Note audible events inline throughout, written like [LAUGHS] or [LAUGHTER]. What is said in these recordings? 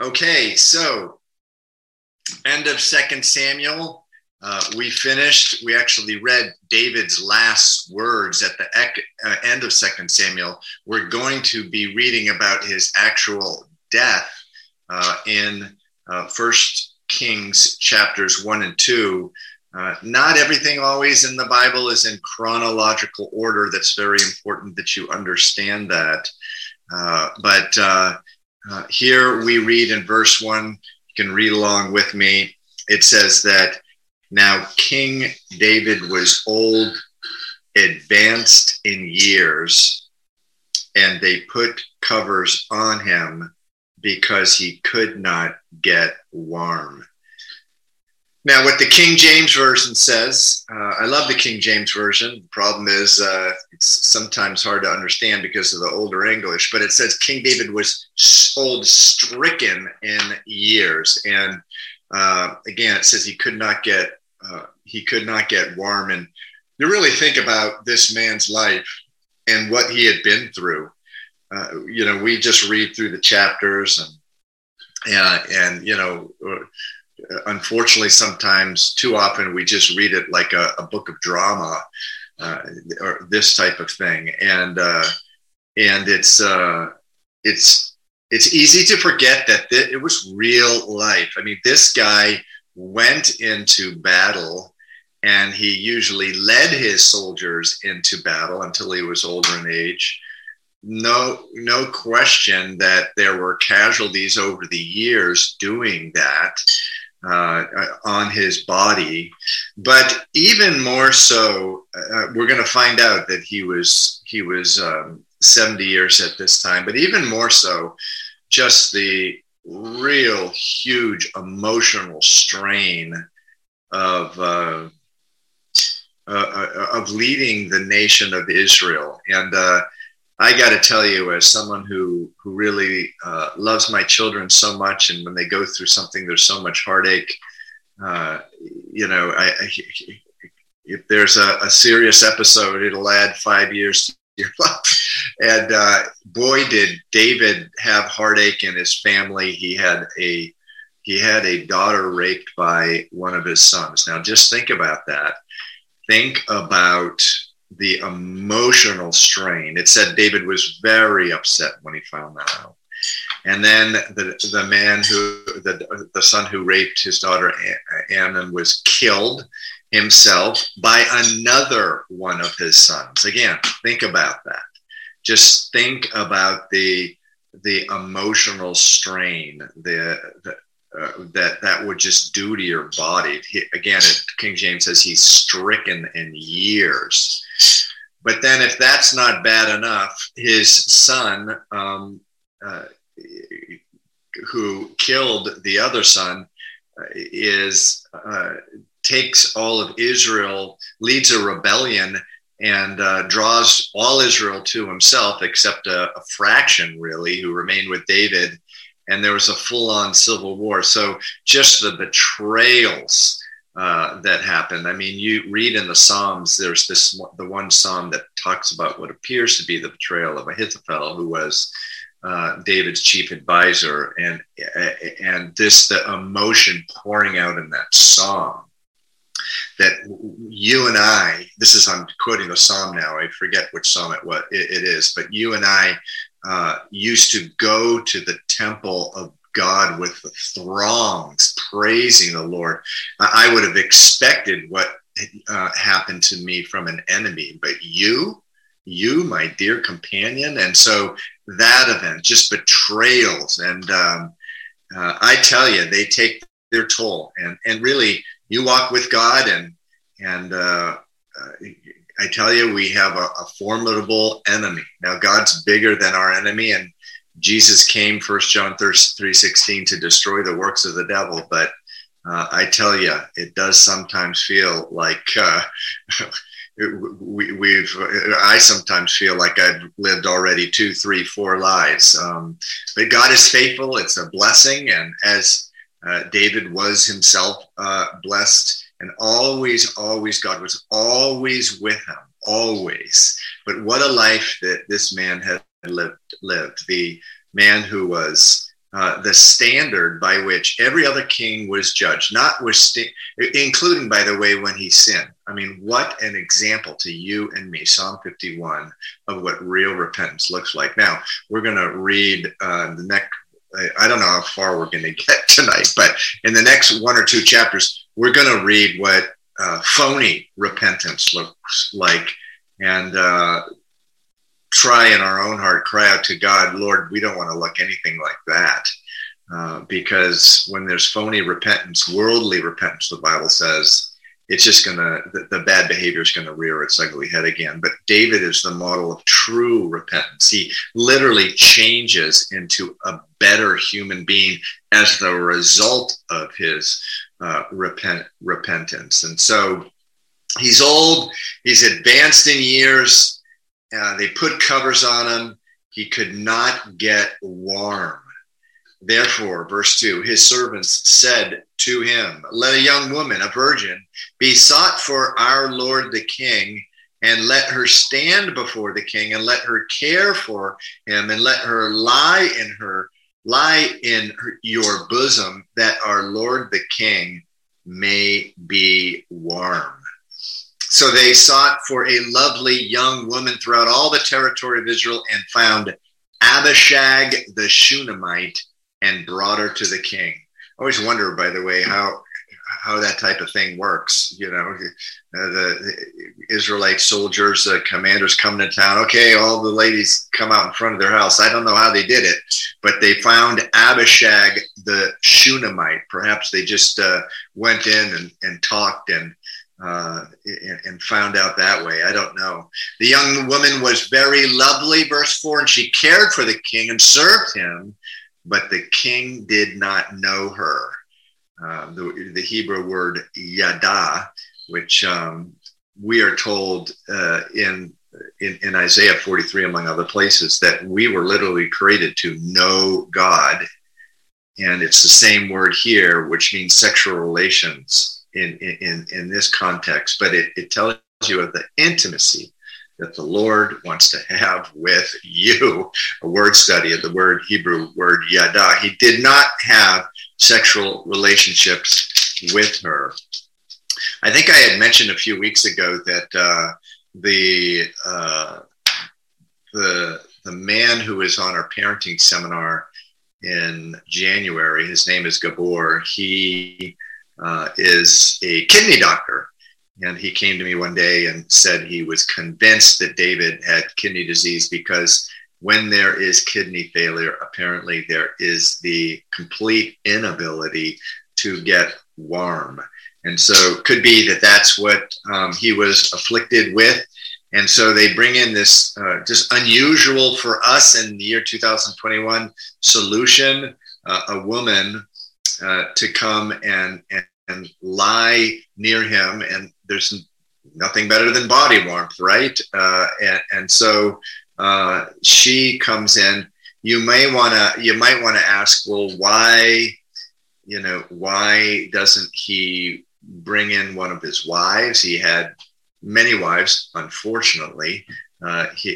Okay, so end of Second Samuel. Uh, we finished. We actually read David's last words at the ec- uh, end of Second Samuel. We're going to be reading about his actual death uh, in uh, First Kings chapters one and two. Uh, not everything always in the Bible is in chronological order. That's very important that you understand that. Uh, but uh, here we read in verse 1, you can read along with me. It says that now King David was old, advanced in years, and they put covers on him because he could not get warm. Now, what the King James Version says, uh, I love the King James Version. The problem is uh, it's sometimes hard to understand because of the older English, but it says King David was old, stricken in years. And uh, again, it says he could not get uh, he could not get warm. And you really think about this man's life and what he had been through. Uh, you know, we just read through the chapters and and, and you know unfortunately, sometimes too often we just read it like a, a book of drama uh, or this type of thing, and uh, and it's uh, it's it's easy to forget that th- it was real life. I mean, this guy went into battle and he usually led his soldiers into battle until he was older in age. No no question that there were casualties over the years doing that uh, on his body. But even more so, uh, we're going to find out that he was he was um, 70 years at this time. But even more so, just the real huge emotional strain of. Uh, uh, uh of leading the nation of Israel, and uh, I got to tell you, as someone who who really uh, loves my children so much, and when they go through something, there's so much heartache. Uh, you know, I, I, if there's a, a, serious episode, it'll add five years to [LAUGHS] your life. And uh, boy, did David have heartache in his family. He had a he had a daughter raped by one of his sons. Now, just think about that. Think about the emotional strain. It said David was very upset when he found that out. And then the, the man who, the, the son who raped his daughter Amnon was killed himself by another one of his sons. Again, think about that. Just think about the, the emotional strain, the, the uh, that that would just do to your body. He, again, it, King James says he's stricken in years. But then, if that's not bad enough, his son, um, uh, who killed the other son, uh, is uh, takes all of Israel, leads a rebellion, and uh, draws all Israel to himself, except a, a fraction, really, who remained with David and there was a full on civil war. So just the betrayals uh, that happened. I mean, you read in the Psalms, there's this the one psalm that talks about what appears to be the betrayal of Ahithophel, who was uh, David's chief advisor, and and this the emotion pouring out in that psalm that you and I, this is I'm quoting the psalm now. I forget which psalm it what it is, but you and I uh, used to go to the temple of God with the throngs praising the Lord. I would have expected what uh, happened to me from an enemy, but you, you, my dear companion, and so that event, just betrayals, and um, uh, I tell you, they take their toll, and and really, you walk with God, and and uh, uh I tell you, we have a, a formidable enemy. Now, God's bigger than our enemy, and Jesus came, First John 3 16, to destroy the works of the devil. But uh, I tell you, it does sometimes feel like uh, [LAUGHS] we, we've, I sometimes feel like I've lived already two, three, four lives. Um, but God is faithful. It's a blessing. And as uh, David was himself uh, blessed, and always, always, God was always with him, always. But what a life that this man had lived. lived. The man who was uh, the standard by which every other king was judged, not with including, by the way, when he sinned. I mean, what an example to you and me, Psalm 51, of what real repentance looks like. Now, we're going to read uh, the next, I don't know how far we're going [LAUGHS] to get tonight, but in the next one or two chapters, we're going to read what uh, phony repentance looks like and uh, try in our own heart cry out to God, Lord, we don't want to look anything like that. Uh, because when there's phony repentance, worldly repentance, the Bible says, it's just going to, the, the, bad behavior is going to rear its ugly head again. But David is the model of true repentance. He literally changes into a better human being as the result of his uh, repent, repentance. And so he's old, he's advanced in years, uh, they put covers on him. He could not get warm. Therefore, verse 2 his servants said to him, Let a young woman, a virgin, be sought for our Lord the king, and let her stand before the king, and let her care for him, and let her lie in her lie in your bosom, that our Lord the king may be warm. So they sought for a lovely young woman throughout all the territory of Israel and found Abishag the Shunammite and brought her to the king. I always wonder, by the way, how how that type of thing works. You know, uh, the, the, Israelite soldiers, uh, commanders come to town. Okay, all the ladies come out in front of their house. I don't know how they did it, but they found Abishag the Shunammite. Perhaps they just uh, went in and, and talked and uh, and found out that way. I don't know. The young woman was very lovely, verse 4, and she cared for the king and served him, but the king did not know her. Uh, the, the, Hebrew word yada, which um, we are told uh, in, in, in Isaiah 43, among other places, that we were literally created to know God. And it's the same word here, which means sexual relations in, in, in this context, but it, it tells you of the intimacy that the Lord wants to have with you. A word study of the word Hebrew word yada. He did not have sexual relationships with her. I think I had mentioned a few weeks ago that uh, the uh, the the man who was on our parenting seminar in January, his name is Gabor. He uh, is a kidney doctor. And he came to me one day and said he was convinced that David had kidney disease because when there is kidney failure, apparently there is the complete inability to get warm. And so could be that that's what um, he was afflicted with. And so they bring in this uh, just unusual for us in the year 2021 solution, uh, a woman uh, to come and, and, and lie near him. And there's nothing better than body warmth, right? Uh, and, and, so uh, she comes in. You may want to you might want to ask, well, why, you know, why doesn't he bring in one of his wives? He had many wives, unfortunately. Uh, he,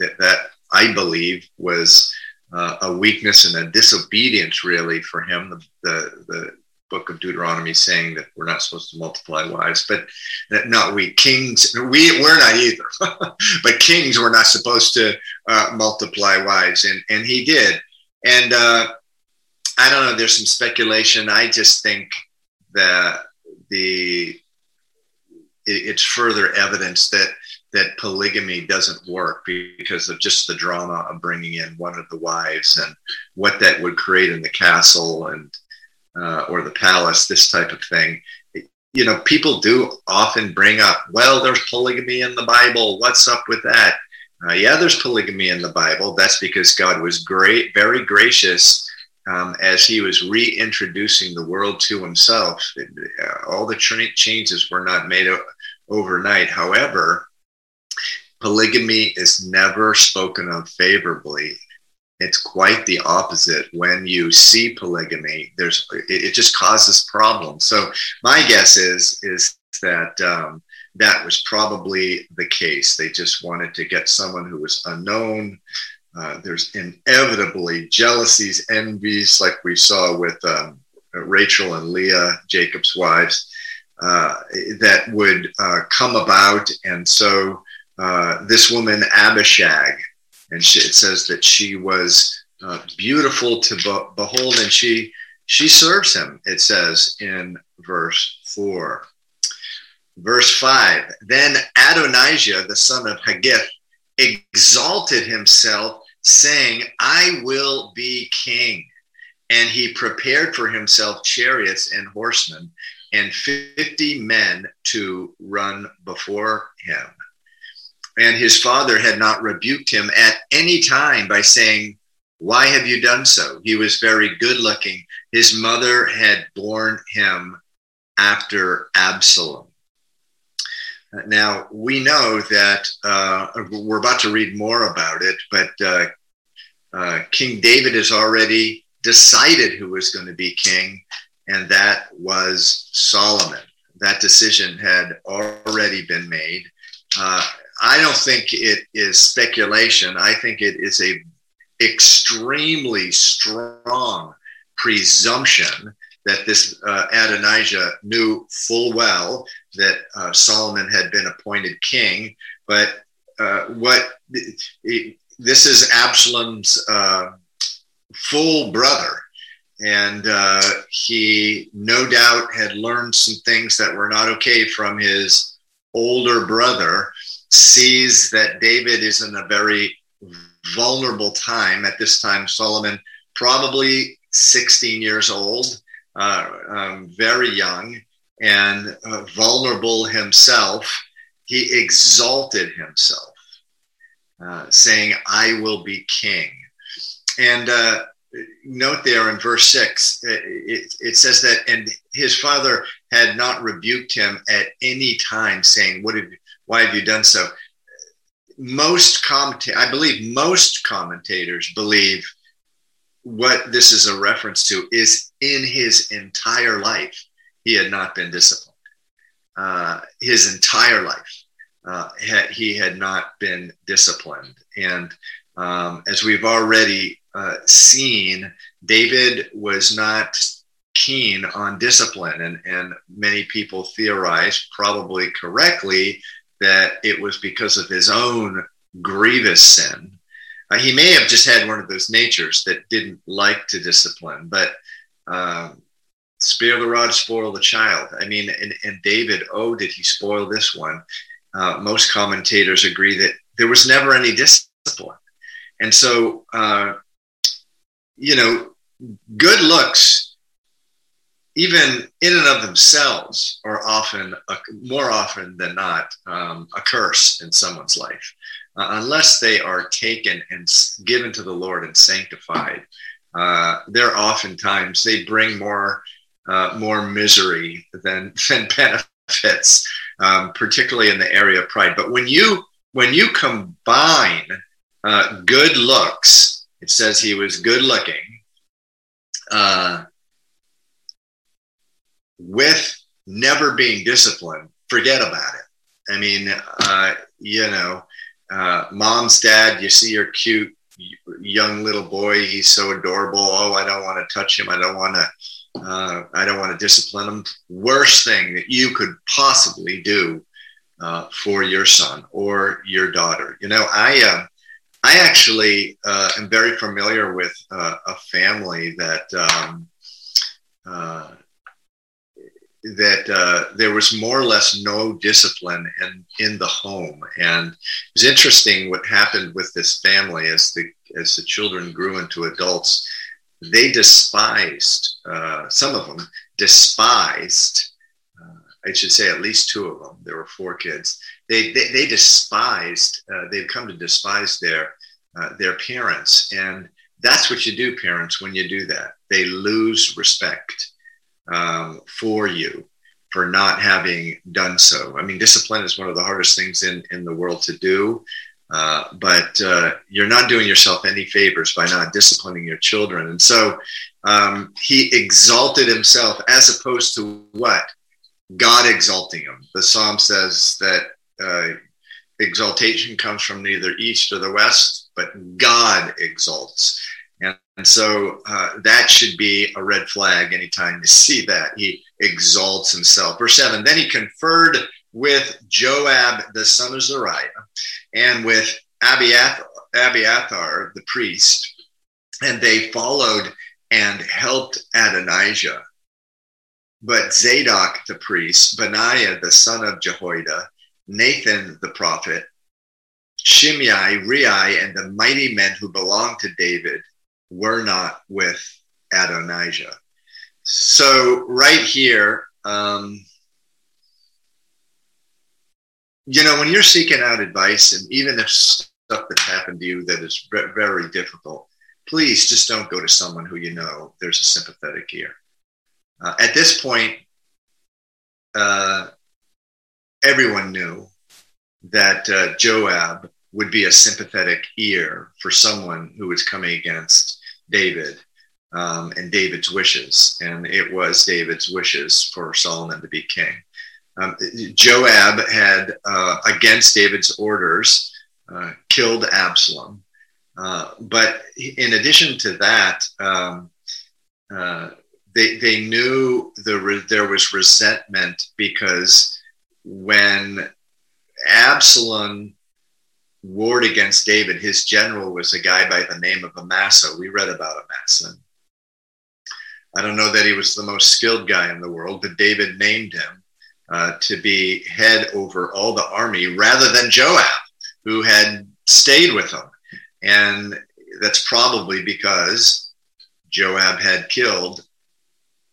that, that I believe was uh, a weakness and a disobedience, really, for him. The, the, the book of Deuteronomy saying that we're not supposed to multiply wives, but that not we kings, we, we're not either, [LAUGHS] but kings were not supposed to uh, multiply wives. And, and he did. And uh, I don't know, there's some speculation. I just think that the, it's further evidence that that polygamy doesn't work because of just the drama of bringing in one of the wives and what that would create in the castle and uh, or the palace, this type of thing. You know, people do often bring up, well, there's polygamy in the Bible. What's up with that? Uh, yeah, there's polygamy in the Bible. That's because God was great, very gracious um, as He was reintroducing the world to Himself. Uh, all the changes were not made overnight. However, polygamy is never spoken of favorably it's quite the opposite. When you see polygamy there's it, it just causes problems. So my guess is is that um, that was probably the case. They just wanted to get someone who was unknown. Uh, there's inevitably jealousies, envies, like we saw with um, Rachel and Leah, Jacob's wives, uh, that would uh, come about. And so uh, this woman, Abishag, and she, it says that she was uh, beautiful to be- behold, and she she serves him. It says in verse four. Verse 5 Then Adonijah, the son of Haggith, exalted himself, saying, I will be king. And he prepared for himself chariots and horsemen and 50 men to run before him. And his father had not rebuked him at any time by saying, Why have you done so? He was very good looking. His mother had borne him after Absalom. Now, we know that uh, we're about to read more about it, but uh, uh, King David has already decided who was going to be king, and that was Solomon. That decision had already been made. Uh, I don't think it is speculation. I think it is a extremely strong presumption that this uh, Adonijah knew full well that uh, Solomon had been appointed king. But uh, what this is Absalom's uh, full brother. And uh, he no doubt had learned some things that were not okay from his older brother, sees that David is in a very vulnerable time. At this time, Solomon, probably 16 years old, uh, um, very young and uh, vulnerable himself, he exalted himself, uh, saying, I will be king. And uh, note there in verse 6, it, it, it, says that, and his father had not rebuked him at any time, saying, What have, Why have you done so? Most commentators, I believe most commentators believe what this is a reference to is in his entire life, he had not been disciplined. Uh, his entire life, uh, he had not been disciplined. And um, as we've already uh, seen, David was not keen on discipline. And, and many people theorize, probably correctly, that it was because of his own grievous sin uh, he may have just had one of those natures that didn't like to discipline, but um, spare the rod, spoil the child. I mean, and, and David, oh, did he spoil this one? Uh, most commentators agree that there was never any discipline. And so, uh, you know, good looks, even in and of themselves, are often, more often than not, um, a curse in someone's life uh, unless they are taken and given to the Lord and sanctified, uh, they're oftentimes they bring more uh, more misery than [LAUGHS] than benefits, um, particularly in the area of pride. But when you when you combine uh, good looks, it says he was good looking, uh, with never being disciplined. Forget about it. I mean, uh, you know, uh, mom's dad, you see your cute young little boy. He's so adorable. Oh, I don't want to touch him. I don't want to. Uh, I don't want to discipline him. Worst thing that you could possibly do uh, for your son or your daughter. You know, I uh, I actually uh, am very familiar with uh, a family that um, uh, that uh, there was more or less no discipline in, in the home. And it was interesting what happened with this family as the, as the children grew into adults. They despised, uh, some of them despised, uh, I should say at least two of them, there were four kids. They, they, they despised, uh, they've come to despise their, uh, their parents. And that's what you do, parents, when you do that. They lose respect um, for you for not having done so. I mean, discipline is one of the hardest things in, in the world to do, uh, but uh, you're not doing yourself any favors by not disciplining your children. And so um, he exalted himself as opposed to what? God exalting him. The psalm says that uh, exaltation comes from neither east or the west, but God exalts. And, and so uh, that should be a red flag anytime you see that. He exalts himself. Verse 7 Then he conferred with Joab, the son of Zeruiah, and with Abiathar, Abiathar the priest, and they followed and helped Adonijah. But Zadok the priest, Benaiah the son of Jehoiada, Nathan the prophet, Shimei, Rei, and the mighty men who belonged to David were not with Adonijah. So, right here, um, you know, when you're seeking out advice, and even if stuff that's happened to you that is very difficult, please just don't go to someone who you know there's a sympathetic ear. Uh, at this point, uh, everyone knew that uh, Joab would be a sympathetic ear for someone who was coming against David um, and David's wishes. And it was David's wishes for Solomon to be king. Um, Joab had, uh, against David's orders, uh, killed Absalom. Uh, but in addition to that, um, uh, they, they knew the re- there was resentment because when Absalom warred against David, his general was a guy by the name of Amasa. We read about Amasa. I don't know that he was the most skilled guy in the world, but David named him uh, to be head over all the army rather than Joab, who had stayed with him. And that's probably because Joab had killed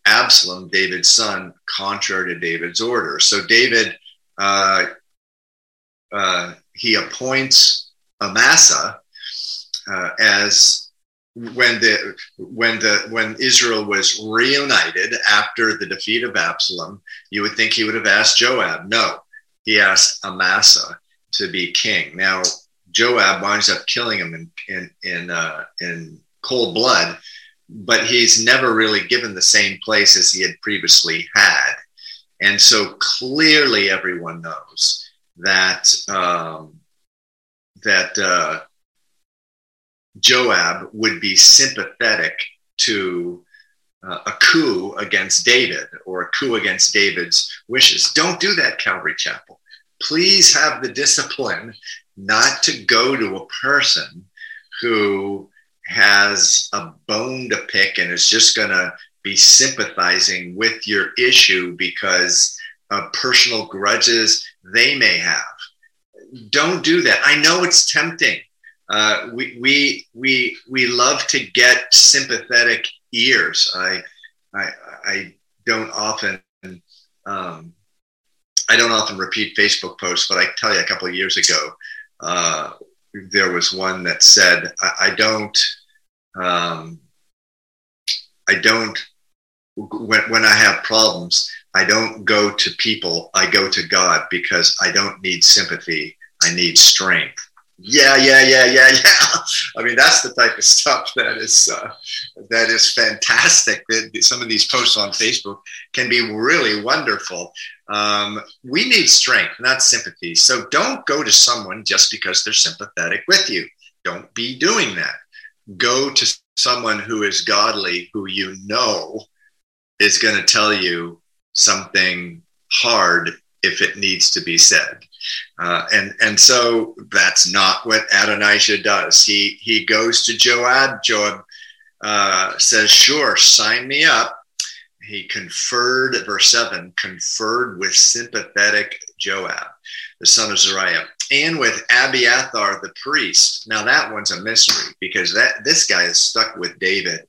Absalom, David's son, contrary to David's order. So David, uh, uh, he appoints Amasa uh, as when the when the when Israel was reunited after the defeat of Absalom. You would think he would have asked Joab. No, he asked Amasa to be king. Now Joab winds up killing him in in in, uh, in cold blood but he's never really given the same place as he had previously had. And so clearly everyone knows that um, that uh, Joab would be sympathetic to uh, a coup against David or a coup against David's wishes. Don't do that, Calvary Chapel. Please have the discipline not to go to a person who has a bone to pick and is just going to be sympathizing with your issue because of personal grudges they may have. Don't do that. I know it's tempting. Uh, we, we, we, we love to get sympathetic ears. I, I, I don't often, um, I don't often repeat Facebook posts, but I tell you a couple of years ago, uh, there was one that said, I, I don't, um, I don't, when, when I have problems, I don't go to people, I go to God because I don't need sympathy, I need strength. Yeah, yeah, yeah, yeah, yeah. [LAUGHS] I mean, that's the type of stuff that is uh, that is fantastic. Some of these posts on Facebook can be really wonderful. Um, we need strength, not sympathy. So don't go to someone just because they're sympathetic with you. Don't be doing that go to someone who is godly, who you know is going to tell you something hard if it needs to be said. Uh, and and so that's not what Adonijah does. He he goes to Joab. Joab uh, says, "Sure, sign me up." He conferred, verse seven, conferred with sympathetic Joab, the son of Zeruiah and with Abiathar the priest. Now that one's a mystery because that this guy is stuck with David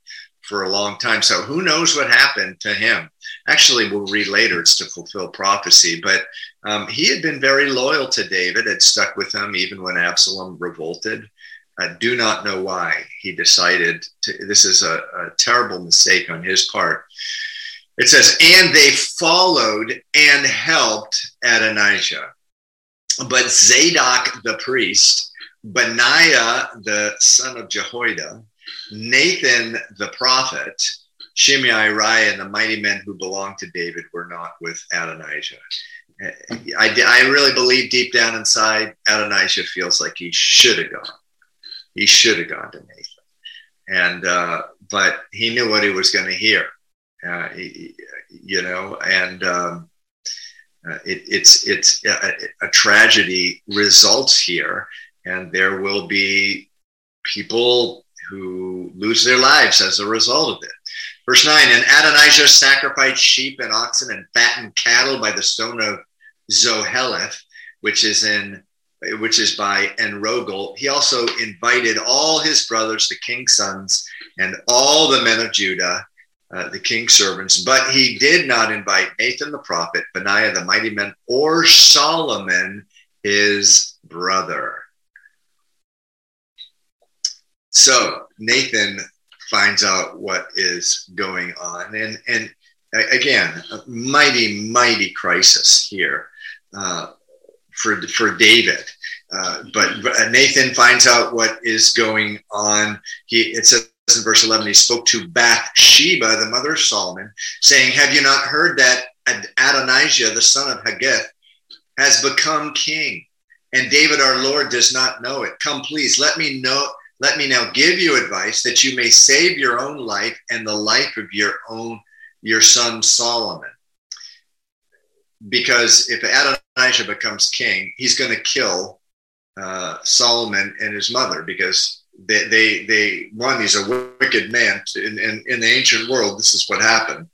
for a long time. So who knows what happened to him? Actually, we'll read later. It's to fulfill prophecy, but um, he had been very loyal to David. Had stuck with him even when Absalom revolted. I do not know why he decided to. This is a, a terrible mistake on his part. It says, and they followed and helped Adonijah. But Zadok the priest, Benaiah the son of Jehoiada, Nathan the prophet, Shimei, Rei, and the mighty men who belonged to David were not with Adonijah. I, I really believe deep down inside, Adonijah feels like he should have gone. He should have gone to Nathan. And, uh, but he knew what he was going to hear, uh, he, you know, and um, uh, it, it's, it's a, a tragedy results here. And there will be people who lose their lives as a result of it. Verse 9 And Adonijah sacrificed sheep and oxen and fattened cattle by the stone of Zoheleth, which is in which is by Enrogel. He also invited all his brothers, the king's sons, and all the men of Judah, uh, the king's servants, but he did not invite Nathan the prophet, Benaiah the mighty man, or Solomon his brother. So Nathan finds out what is going on, and and again, a mighty mighty crisis here uh, for for David. Uh, but, but Nathan finds out what is going on. He it says in verse 11 he spoke to Bathsheba, the mother of Solomon, saying, "Have you not heard that Adonijah, the son of Haggith, has become king?" And David our Lord does not know it. Come, please, let me know let me now give you advice that you may save your own life and the life of your own your son Solomon. Because if Adonijah becomes king, he's going to kill uh, Solomon and his mother because they, they, they one, he's a wicked man. In, in, in the ancient world, this is what happened.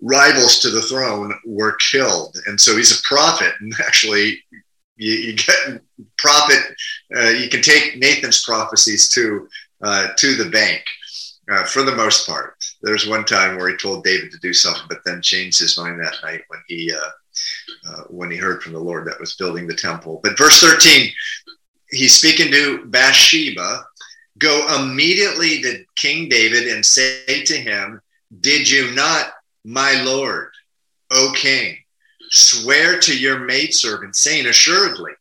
Rivals to the throne were killed. And so he's a prophet. And actually, you, you get prophet. Uh, you can take Nathan's prophecies to uh, to the bank uh, for the most part. There's one time where he told David to do something, but then changed his mind that night when he uh, uh, when he heard from the Lord that was building the temple. But verse 13, he's speaking to Bathsheba. Go immediately to King David and say to him, Did you not, my Lord, O King, swear to your maidservant, saying, Assuredly,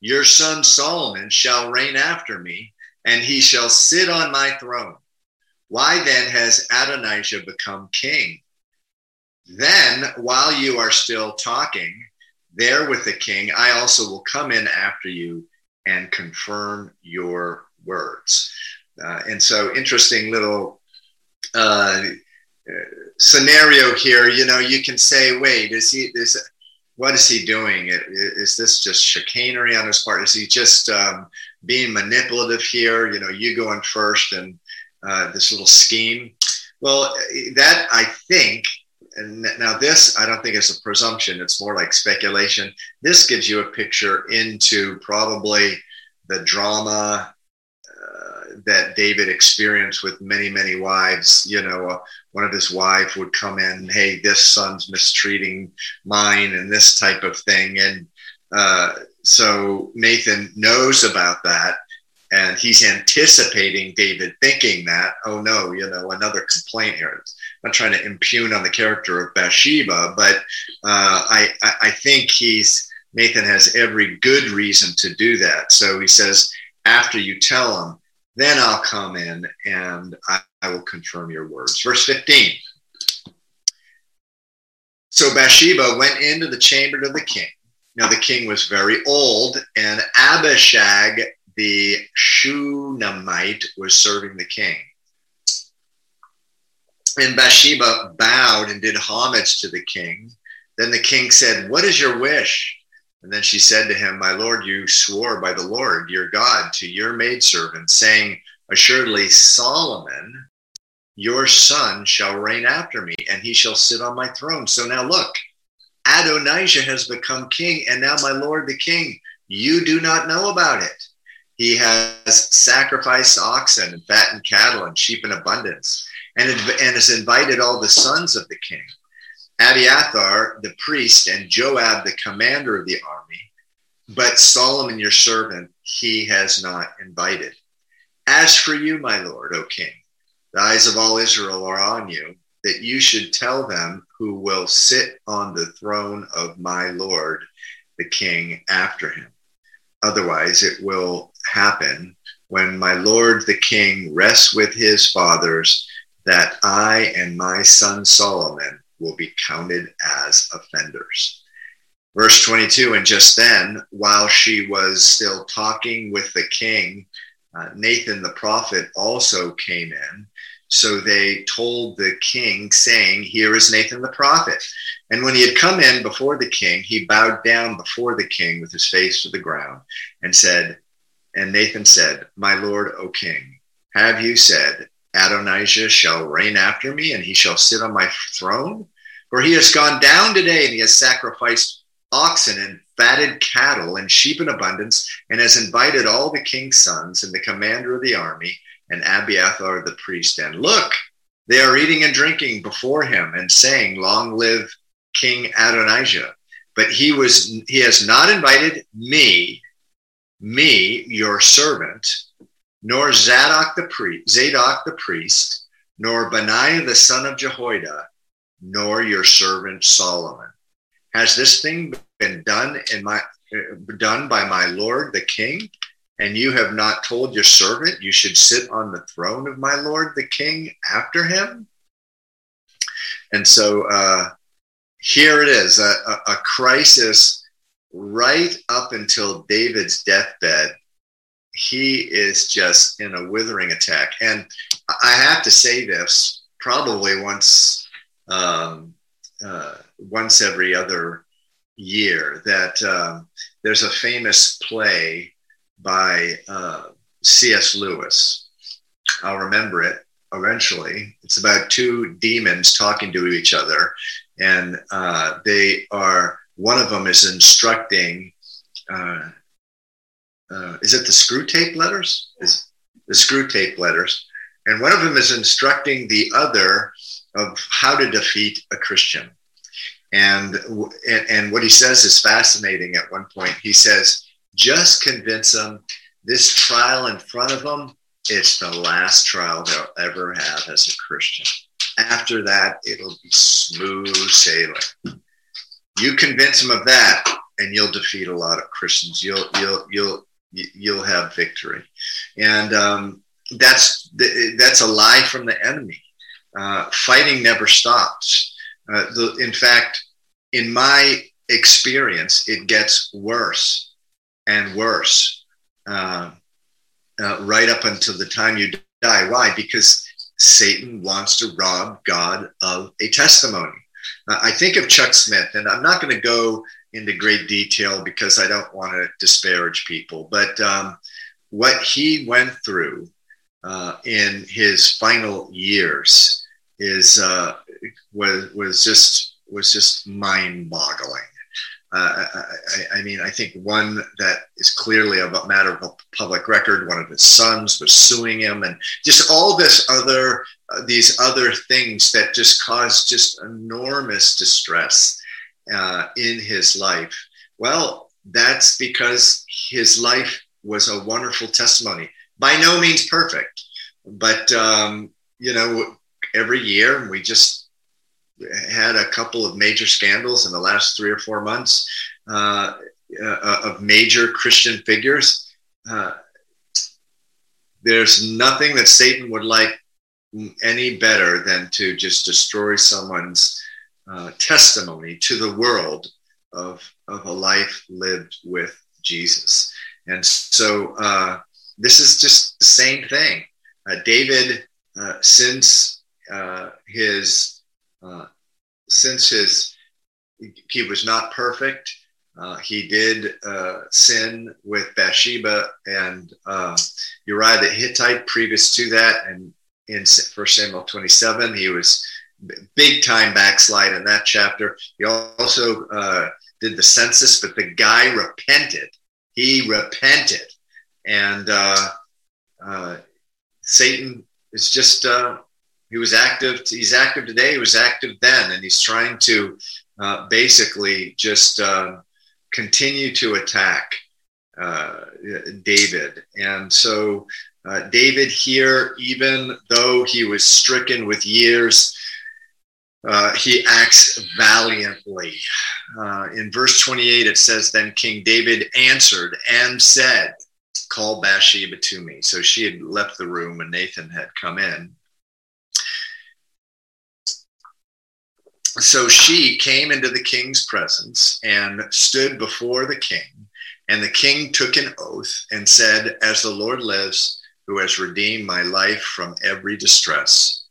your son Solomon shall reign after me, and he shall sit on my throne. Why then has Adonijah become king? Then, while you are still talking there with the king, I also will come in after you and confirm your words. Uh, and so, interesting little uh, scenario here. You know, you can say, wait, is he, is, what is he doing? Is this just chicanery on his part? Is he just um, being manipulative here? You know, you going first and uh, this little scheme. Well, that I think, and now this I don't think is a presumption. It's more like speculation. This gives you a picture into probably the drama that David experienced with many, many wives. You know, uh, one of his wives would come in, hey, this son's mistreating mine, and this type of thing. And uh, so Nathan knows about that. And he's anticipating David thinking that, oh no, you know, another complaint here. I'm not trying to impugn on the character of Bathsheba, but uh, I, I think he's Nathan has every good reason to do that. So he says, after you tell him, then I'll come in and I, I will confirm your words. Verse 15. So Bathsheba went into the chamber of the king. Now the king was very old, and Abishag the Shunammite was serving the king. And Bathsheba bowed and did homage to the king. Then the king said, What is your wish? And then she said to him, My Lord, you swore by the Lord your God to your maidservant, saying, Assuredly, Solomon, your son, shall reign after me, and he shall sit on my throne. So now look, Adonijah has become king, and now my Lord the king, you do not know about it. He has sacrificed oxen and fattened cattle and sheep in abundance, and, and has invited all the sons of the king Abiathar the priest and Joab the commander of the army, but Solomon your servant he has not invited. As for you, my lord, O king, the eyes of all Israel are on you, that you should tell them who will sit on the throne of my lord, the king, after him. Otherwise, it will happen when my lord the king rests with his fathers that I and my son Solomon will be counted as offenders. Verse 22 And just then, while she was still talking with the king, uh, Nathan the prophet also came in. So they told the king, saying, Here is Nathan the prophet. And when he had come in before the king, he bowed down before the king with his face to the ground and said, And Nathan said, My lord, O king, have you said, Adonijah shall reign after me, and he shall sit on my throne? For he has gone down today, and he has sacrificed oxen and fatted cattle and sheep in abundance, and has invited all the king's sons and the commander of the army and Abiathar the priest. And look, they are eating and drinking before him and saying, Long live King Adonijah. But he was he has not invited me, me, your servant, nor Zadok the priest, Zadok the priest, nor Benaiah the son of Jehoiada, nor your servant Solomon. Has this thing been done in my done by my lord the king? And you have not told your servant you should sit on the throne of my lord the king after him? And so uh, here it is a, a, a crisis right up until David's deathbed. He is just in a withering attack. And I have to say this probably once um, uh, once every other year that um, there's a famous play by uh, C.S. Lewis. I'll remember it eventually. It's about two demons talking to each other, and uh, they are one of them is instructing. Uh, is it the Screwtape Letters? Is the Screwtape Letters? And one of them is instructing the other of how to defeat a Christian. And, and, and what he says is fascinating at one point. He says, just convince them this trial in front of them, it's the last trial they'll ever have as a Christian. After that, it'll be smooth sailing. You convince them of that, and you'll defeat a lot of Christians. You'll you'll you'll you'll have victory, and um, that's that's a lie from the enemy. Uh, fighting never stops. Uh, the, in fact, in my experience, it gets worse and worse uh, uh, right up until the time you die. Why? Because Satan wants to rob God of a testimony. Uh, I think of Chuck Smith, and I'm not going to go into great detail because I don't want to disparage people, but um, what he went through uh, in his final years is uh, was was just was just mind boggling. Uh, I, I, mean, I think one that is clearly a matter of public record. One of his sons was suing him, and just all this other, uh, these other things that just caused just enormous distress uh, in his life. Well, that's because his life was a wonderful testimony. By no means perfect, but um, you know, every year we just had a couple of major scandals in the last three or four months uh, uh, of major Christian figures. Uh, there's nothing that Satan would like any better than to just destroy someone's uh, testimony to the world of, of a life lived with Jesus. And so uh, this is just the same thing. Uh, David, since his uh, since his he was not perfect, uh, he did uh, sin with Bathsheba and uh, Uriah the Hittite. Previous to that, and in First Samuel 27, he was big time backslide in that chapter. He also uh, did the census, but the guy repented. He repented, and Satan is just he was active. He's active today. He was active then, and he's trying to uh, basically just uh, continue to attack uh, David. And so, uh, David here, even though he was stricken with years, uh, he acts valiantly. Uh, in verse 28, it says, Then King David answered and said, Call Bathsheba to me. So she had left the room and Nathan had come in. so she came into the king's presence and stood before the king. And the king took an oath and said, As the Lord lives, who has redeemed my life from every distress,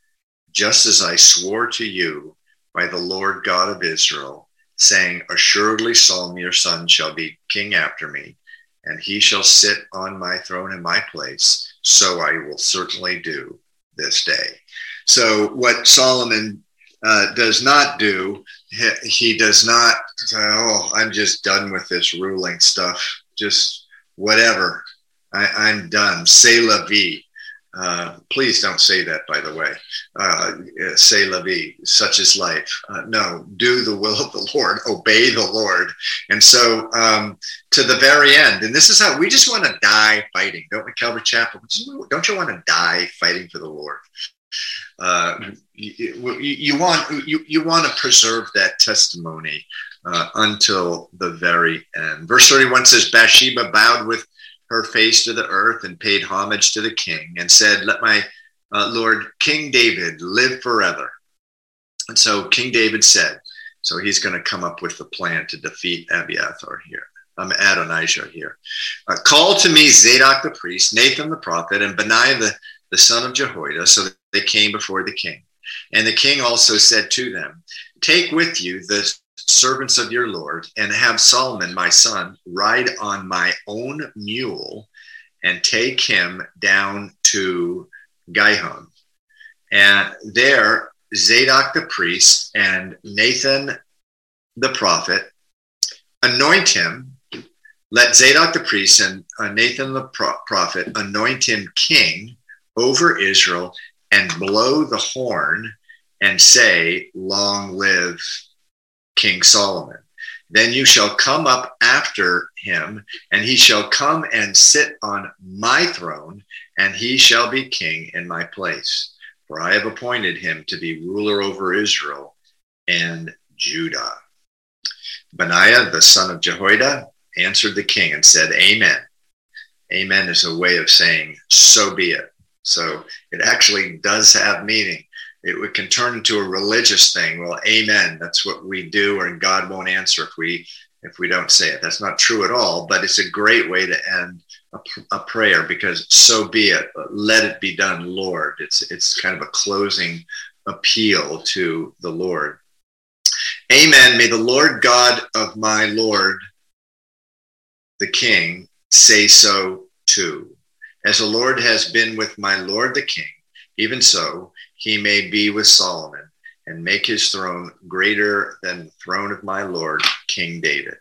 just as I swore to you by the Lord God of Israel, saying, Assuredly Solomon your son shall be king after me, and he shall sit on my throne in my place. So I will certainly do this day. So, what Solomon uh, does not do, he, he does not say, Oh, I'm just done with this ruling stuff. Just whatever. I, am done. Say la vie. Uh, please don't say that, by the way. Uh, say la vie, such is life. Uh, no, do the will of the Lord, [LAUGHS] obey the Lord. And so um, to the very end, and this is how we just want to die fighting, don't we, Calvary Chapel? Don't you want to die fighting for the Lord? Uh, you, you, want you, you want to preserve that testimony uh, until the very end. Verse 31 says, Bathsheba bowed with her face to the earth and paid homage to the king and said, Let my uh, Lord King David live forever. And so King David said, so he's going to come up with the plan to defeat Abiathar here. I'm um, Adonijah here. Uh, call to me Zadok the priest, Nathan the prophet, and Benaiah the, the son of Jehoiada. So they came before the king. And the king also said to them, Take with you the servants of your Lord, and have Solomon, my son, ride on my own mule and take him down to Gihon. And there, Zadok the priest and Nathan the prophet anoint him. Let Zadok the priest and uh, Nathan the prophet anoint him king over Israel and blow the horn and say, Long live King Solomon. Then you shall come up after him, and he shall come and sit on my throne, and he shall be king in my place. For I have appointed him to be ruler over Israel and Judah. Benaiah, the son of Jehoiada, answered the king and said, Amen. Amen is a way of saying, so be it. So it actually does have meaning it can turn into a religious thing. Well, amen. That's what we do, and God won't answer if we if we don't say it. That's not true at all. But it's a great way to end a, a prayer because so be it. Let it be done, Lord. It's it's kind of a closing appeal to the Lord. Amen. May the Lord God of my Lord, the King, say so too. As the Lord has been with my Lord the King, even so he may be with Solomon and make his throne greater than the throne of my Lord, King David.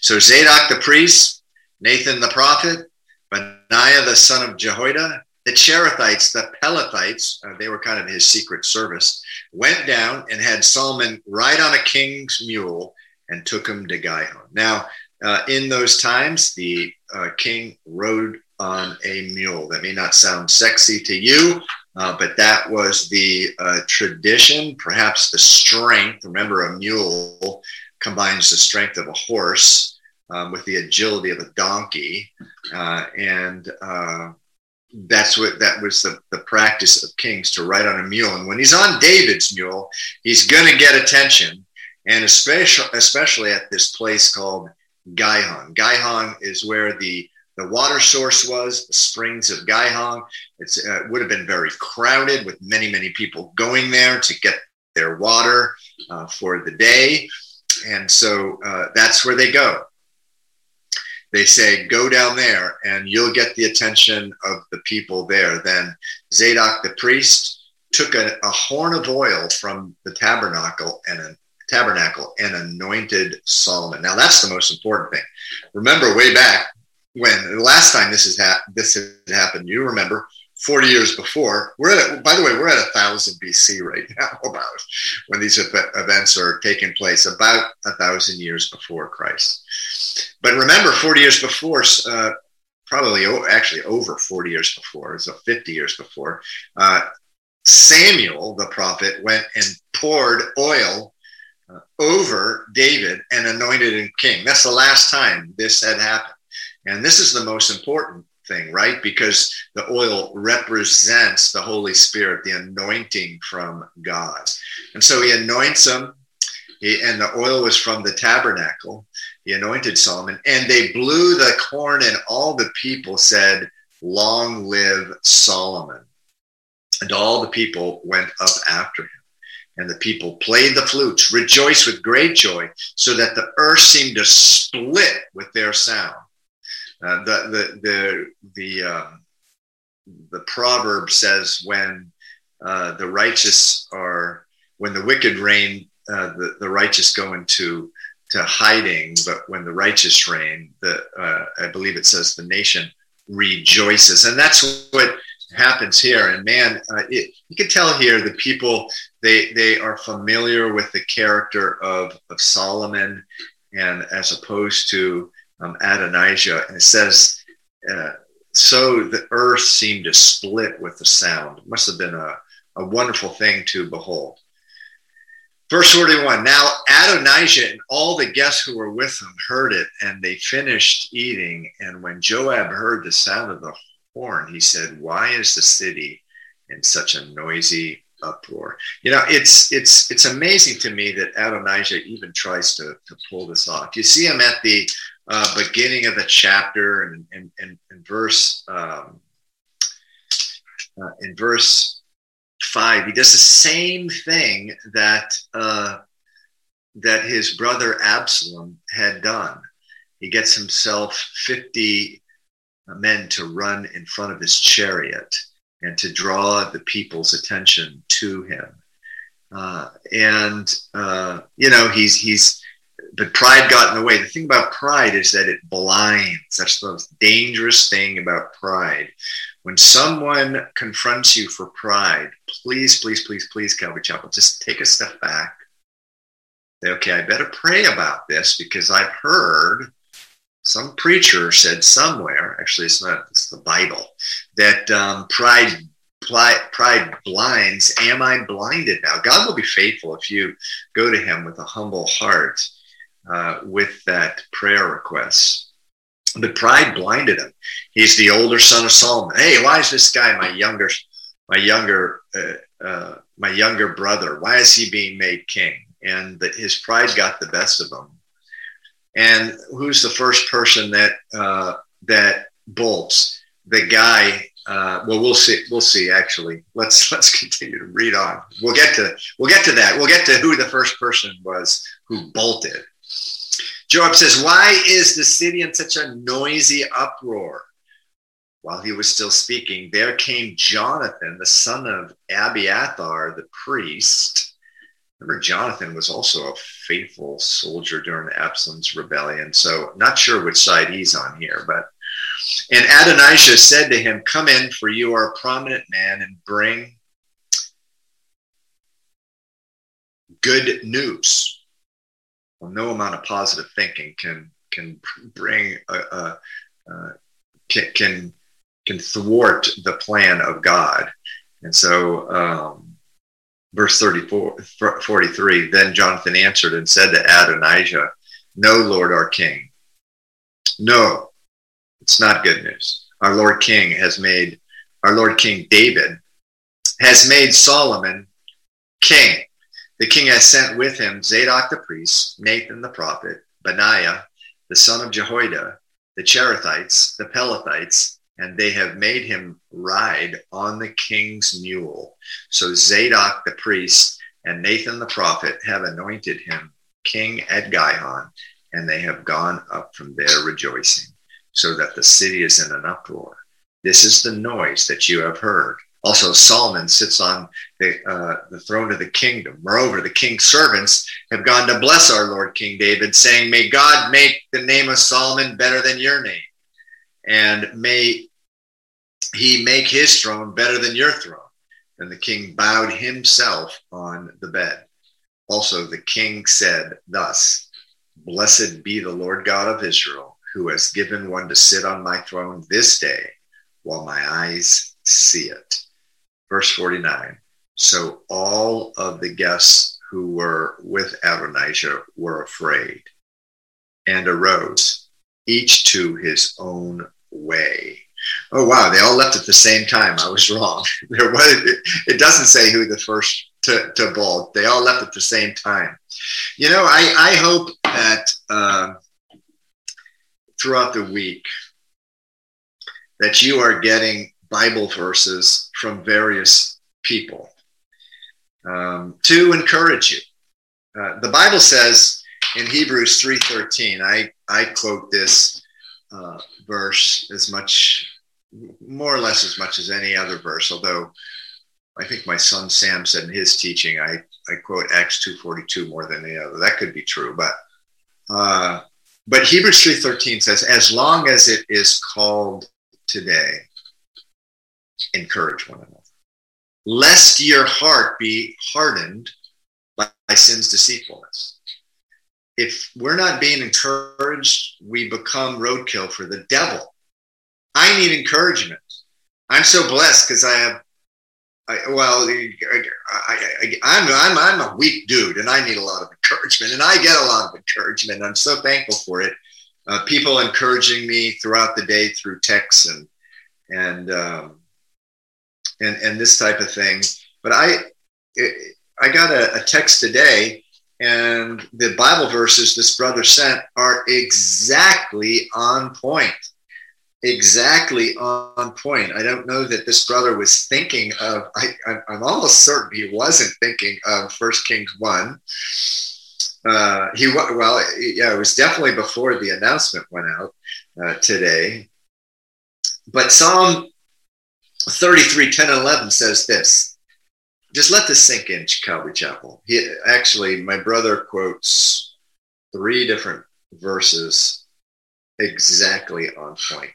So Zadok the priest, Nathan the prophet, Benaiah the son of Jehoiada, the Cherethites, the Pelethites, uh, they were kind of his secret service, went down and had Solomon ride on a king's mule and took him to Gihon. Now, uh, in those times, the uh, king rode on a mule. That may not sound sexy to you, uh, but that was the uh, tradition, perhaps the strength. Remember, a mule combines the strength of a horse um, with the agility of a donkey, uh, and uh, that's what that was the, the practice of kings to ride on a mule. And when he's on David's mule, he's going to get attention, and especially especially at this place called Gihon. Gihon is where the the water source was, the springs of Gihon. It uh, would have been very crowded with many, many people going there to get their water uh, for the day. And so uh, that's where they go. They say, go down there and you'll get the attention of the people there. Then Zadok the priest took a, a horn of oil from the tabernacle and a tabernacle and anointed Solomon. Now that's the most important thing. Remember way back when the last time this has ha- this has happened, you remember 40 years before. We're at, by the way, we're at a thousand BC right [LAUGHS] now about when these events are taking place, about a thousand years before Christ. But remember, 40 years before, uh, probably actually over 40 years before, so 50 years before, uh, Samuel the prophet went and poured oil uh, over David and anointed him king. That's the last time this had happened. And this is the most important thing, right? Because the oil represents the Holy Spirit, the anointing from God. And so he anoints them, he, and the oil was from the tabernacle. He anointed Solomon, and they blew the corn, and all the people said, Long live Solomon. And all the people went up after him. And the people played the flutes, rejoiced with great joy, so that the earth seemed to split with their sound. Uh, the the the the, um, the proverb says when uh, the righteous are when the wicked reign, uh, the the righteous go into to hiding, but when the righteous reign, the uh, I believe it says the nation rejoices, and that's what happens here. And man, uh, it, you can tell here the people they they are familiar with the character of of Solomon, and as opposed to um, Adonijah, and it says. Uh, so the earth seemed to split with the sound. It must have been a, a wonderful thing to behold. Verse 41 Now Adonijah and all the guests who were with him heard it, and they finished eating. And when Joab heard the sound of the horn, he said, Why is the city in such a noisy uproar? You know, it's it's it's amazing to me that Adonijah even tries to, to pull this off. You see him at the uh, beginning of the chapter and in, in, in, verse um, uh, in verse 5 he does the same thing that uh, that his brother absalom had done. He gets himself 50 men to run in front of his chariot and to draw the people's attention to him. Uh, and uh, you know he's he's but pride got in the way. The thing about pride is that it blinds. That's the most dangerous thing about pride. When someone confronts you for pride, please, please, please, please, Calvary Chapel, just take a step back. Say, okay, I better pray about this because I've heard some preacher said somewhere, actually, it's not, it's the Bible, that um, pride pride blinds. Am I blinded now? God will be faithful if you go to Him with a humble heart uh, with that prayer request. But pride blinded him. He's the older son of Solomon. Hey, why is this guy my younger, my younger, uh, uh, my younger brother? Why is he being made king? And the, his pride got the best of him. And who's the first person that uh, that bolts? The guy uh, well, we'll see. We'll see. Actually, let's [LAUGHS] let's continue to read on. We'll get to we'll get to that. We'll get to who the first person was who bolted. Joab says, Why is the city in such a noisy uproar? While he was still speaking, there came Jonathan, the son of Abiathar, the priest. Remember, Jonathan was also a faithful soldier during Absalom's rebellion. So, not sure which side he's on here, but. And Adonijah said to him, Come in, for you are a prominent man, and bring good news well, no amount of positive thinking can can bring a, a, a can, can can thwart the plan of God. And so, um, verse 34, 43, then Jonathan answered and said to Adonijah, No, Lord our King. No, it's not good news. Our Lord King has made, our Lord King David has made Solomon king the king has sent with him Zadok the priest, Nathan the prophet, Benaiah, the son of Jehoiada, the Cherethites, the Pelethites, and they have made him ride on the king's mule. So Zadok the priest and Nathan the prophet have anointed him king at Gihon, and they have gone up from there rejoicing, so that the city is in an uproar. This is the noise that you have heard. Also, Solomon sits on the, uh, the throne of the kingdom. Moreover, the king's servants have gone to bless our Lord King David, saying, May God make the name of Solomon better than your name, and may he make his throne better than your throne. And the king bowed himself on the bed. Also, the king said thus Blessed be the Lord God of Israel, who has given one to sit on my throne this day while my eyes see it. Verse 49 So all of the guests who were with Adonijah were afraid and arose, each to his own way. Oh, wow, they all left at the same time. I was wrong. [LAUGHS] There was, it, doesn't say who the first to, to bolt. They all left at the same time. You know, I, I hope that uh, throughout the week, that you are getting Bible verses from various people um, to encourage you. Uh, the Bible says in Hebrews 3:13, I, I quote this uh, verse as much, more or less as much as any other verse, although I think my son Sam said in his teaching, I, I quote Acts 2.42 more than any other. That could be true, but uh, but Hebrews 3.13 says, as long as it is called today, encourage one another. Lest your heart be hardened by sin's deceitfulness. If we're not being encouraged, we become roadkill for the devil. I need encouragement. I'm so blessed because I have I, well, I, am I'm, I'm a weak dude and I need a lot of encouragement and I get a lot of encouragement. I'm so thankful for it. Uh, people encouraging me throughout the day through texts and, and, um, and, and this type of thing. But I, it, I got a, a text today and the Bible verses this brother sent are exactly on point exactly on point. I don't know that this brother was thinking of, I, am almost certain he wasn't thinking of First Kings 1. Uh, he well, yeah, it was definitely before the announcement went out uh, today. But Psalm 33, 10 and 11 says this. Just let this sink in, Calvary Chapel. He, actually, my brother quotes three different verses exactly on point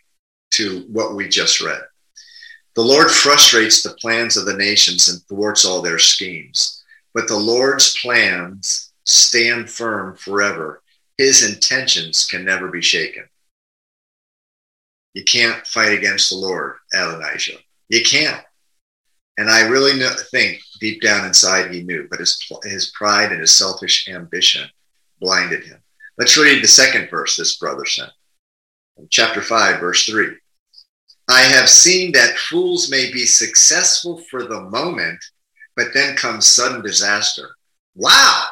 to what we just read. The Lord frustrates the plans of the nations and thwarts all their schemes, but the Lord's plans stand firm forever. His intentions can never be shaken. You can't fight against the Lord, Adonijah. You can't. And I really know, think deep down inside he knew, but his, his pride and his selfish ambition blinded him. Let's read the second verse this brother sent chapter 5, verse 3. I have seen that fools may be successful for the moment, but then comes sudden disaster. Wow!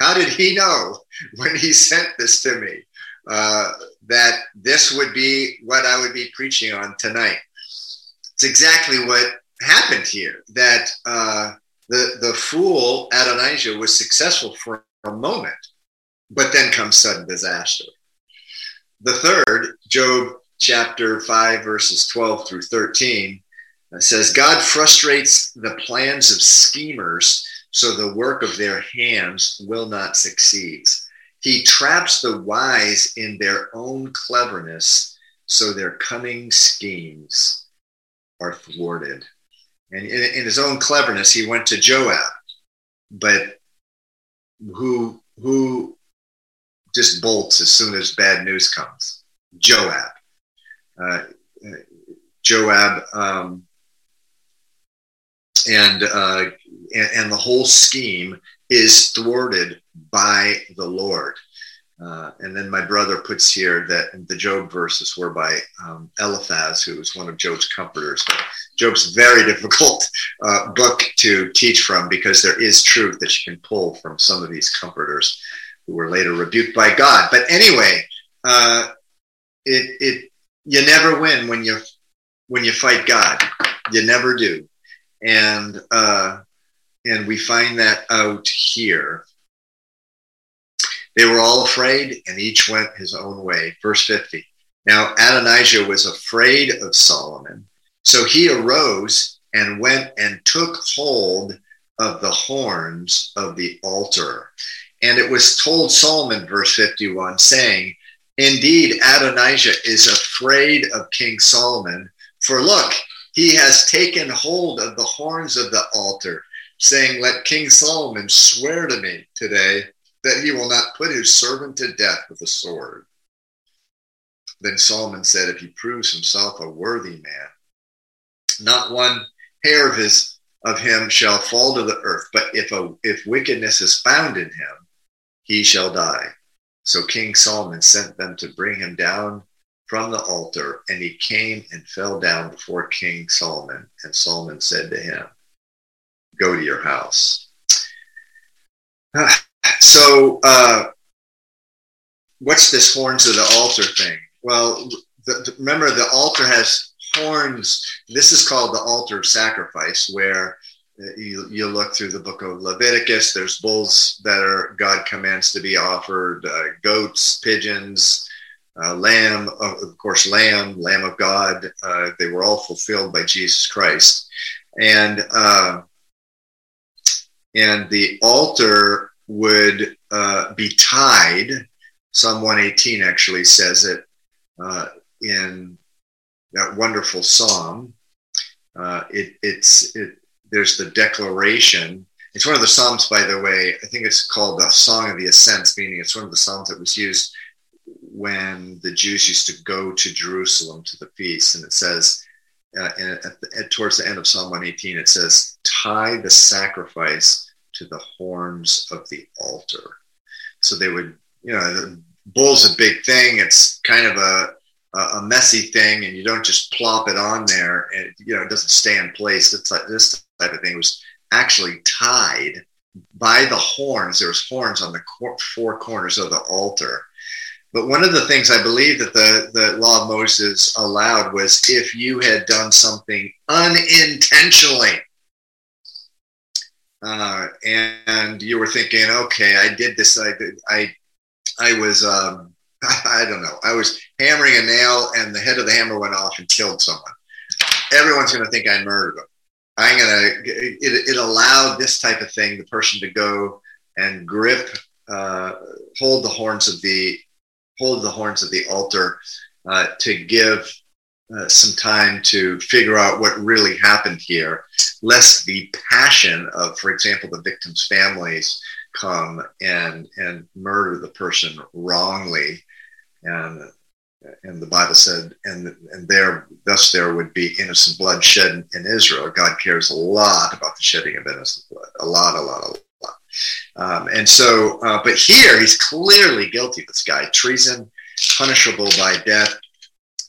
How did he know [LAUGHS] when he sent this to me uh, that this would be what I would be preaching on tonight? It's exactly what happened here that uh, the, the fool Adonijah was successful for a moment, but then comes sudden disaster. The third, Job chapter 5, verses 12 through 13, says, God frustrates the plans of schemers so the work of their hands will not succeed. He traps the wise in their own cleverness so their cunning schemes are thwarted. And in, in his own cleverness, he went to Joab, but who, who just bolts as soon as bad news comes. Joab. Uh, Joab um, and, uh, and, and the whole scheme is thwarted by the Lord. Uh, and then my brother puts here that the Job verses were by um, Eliphaz, who was one of Job's comforters. But Job's very [LAUGHS] difficult uh, book to teach from because there is truth that you can pull from some of these comforters who were later rebuked by God. But anyway, uh, it, it, you never win when you, when you fight God. You never do. And, uh, and we find that out here. They were all afraid, and each went his own way. Verse 50. Now Adonijah was afraid of Solomon, so he arose and went and took hold of the horns of the altar. And it was told Solomon, verse 51, saying, Indeed, Adonijah is afraid of King Solomon, for look, he has taken hold of the horns of the altar, saying, Let King Solomon swear to me today that he will not put his servant to death with a sword. Then Solomon said, If he proves himself a worthy man, not one hair of his of him shall fall to the earth, but if a if wickedness is found in him, he shall die. So King Solomon sent them to bring him down from the altar, and he came and fell down before King Solomon. And Solomon said to him, Go to your house. Ah, So, uh, what's this horns of the altar thing? Well, the, remember, the altar has horns. This is called the altar of sacrifice, where uh, you, you look through the book of Leviticus. There's bulls that are God commands to be offered, uh, goats, pigeons, uh, lamb, of course, lamb, lamb of God. Uh, they were all fulfilled by Jesus Christ, and uh, and the altar would uh, be tied. Psalm 118 actually says it in that wonderful psalm. it, it's it, there's the declaration. It's one of the psalms, by the way. I think it's called the Song of the Ascents, meaning it's one of the psalms that was used when the Jews used to go to Jerusalem to the feast. And it says, uh, at the, at, towards the end of Psalm 118, it says, tie the sacrifice to the horns of the altar. So they would, you know, the bull's a big thing. It's kind of a, a messy thing, and you don't just plop it on there, and you know it doesn't stay in place. It's like this type of thing was actually tied by the horns. There was horns on the four corners of the altar. But one of the things I believe that the, the law of Moses allowed was if you had done something unintentionally, uh, and, you were thinking, okay, I did this. I I I was um, [LAUGHS] I don't know. I was hammering a nail, and the head of the hammer went off and killed someone. Everyone's going to think I murdered them. I'm gonna. It, it allowed this type of thing, the person to go and grip, uh, hold the horns of the, hold the horns of the altar, uh, to give uh, some time to figure out what really happened here, lest the passion of, for example, the victims' families come and and murder the person wrongly, and and the Bible said, and and there, thus there would be innocent blood shed in Israel. God cares a lot about the shedding of innocent blood, a lot, a lot, a lot. Um, and so, uh, but here he's clearly guilty. This guy, treason, punishable by death.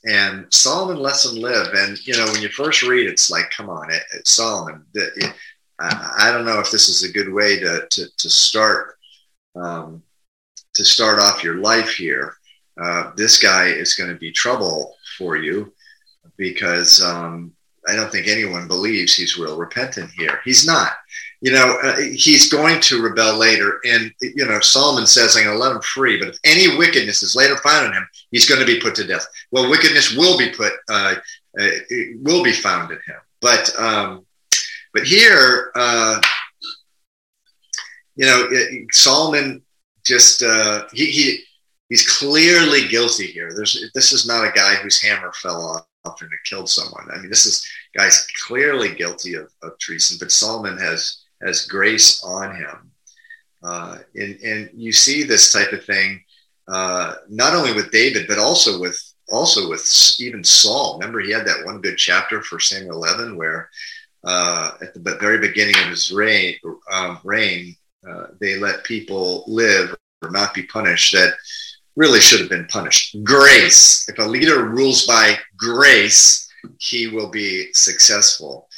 And Solomon lets him live. And you know, when you first read, it's like, come on, it, it, Solomon. It, I, I, don't know if this is a good way to to, to start um, to start off your life here uh, this guy is going to be trouble for you because um, I don't think anyone believes he's real repentant here. He's not. You know, uh, he's going to rebel later. And, you know, Solomon says, I'm going to let him free. But if any wickedness is later found in him, he's going to be put to death. Well, wickedness will be put, uh, uh will be found in him. But, um, but here, uh, you know, it, Solomon just, uh, he, he, he's clearly guilty here. There's this is not a guy whose hammer fell off and it killed someone. I mean, this is guy's clearly guilty of, of treason, but Solomon has has grace on him. Uh, and, and you see this type of thing uh, not only with David, but also with also with even Saul. Remember, he had that one good chapter for Samuel 11 where uh, at the very beginning of his reign, um, reign uh, they let people live or not be punished. That really should have been punished. Grace. If a leader rules by grace, he will be successful.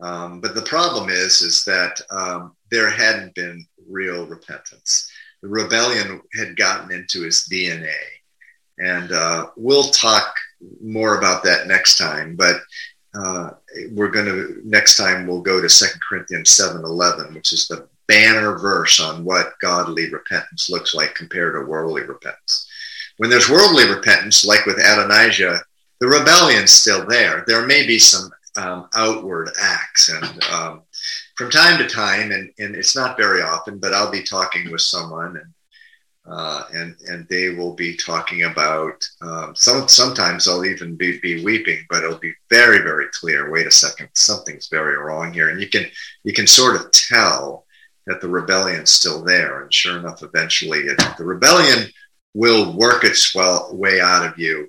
Um, but the problem is, is that um, there hadn't been real repentance. The rebellion had gotten into his DNA, and uh, we'll talk more about that next time. But uh, we're going to next time we'll go to Second Corinthians seven eleven, which is the banner verse on what godly repentance looks like compared to worldly repentance. When there's worldly repentance, like with Adonijah, the rebellion's still there. There may be some um, outward acts, and um, from time to time, and, and it's not very often, but I'll be talking with someone, and uh, and and they will be talking about um, some. Sometimes I'll even be, be weeping, but it'll be very very clear. Wait a second, something's very wrong here, and you can you can sort of tell that the rebellion's still there. And sure enough, eventually, it, the rebellion will work its well, way out of you.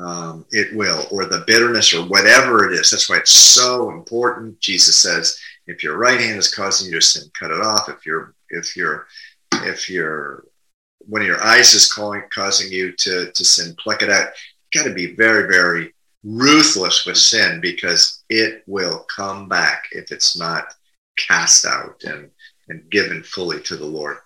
Um, it will, or the bitterness, or whatever it is. That's why it's so important. Jesus says, if your right hand is causing you to sin, cut it off. If you're, if you're, if you're, one of your eyes is calling, causing you to, to sin, pluck it out. You got to be very, very ruthless with sin because it will come back if it's not cast out and, and given fully to the Lord.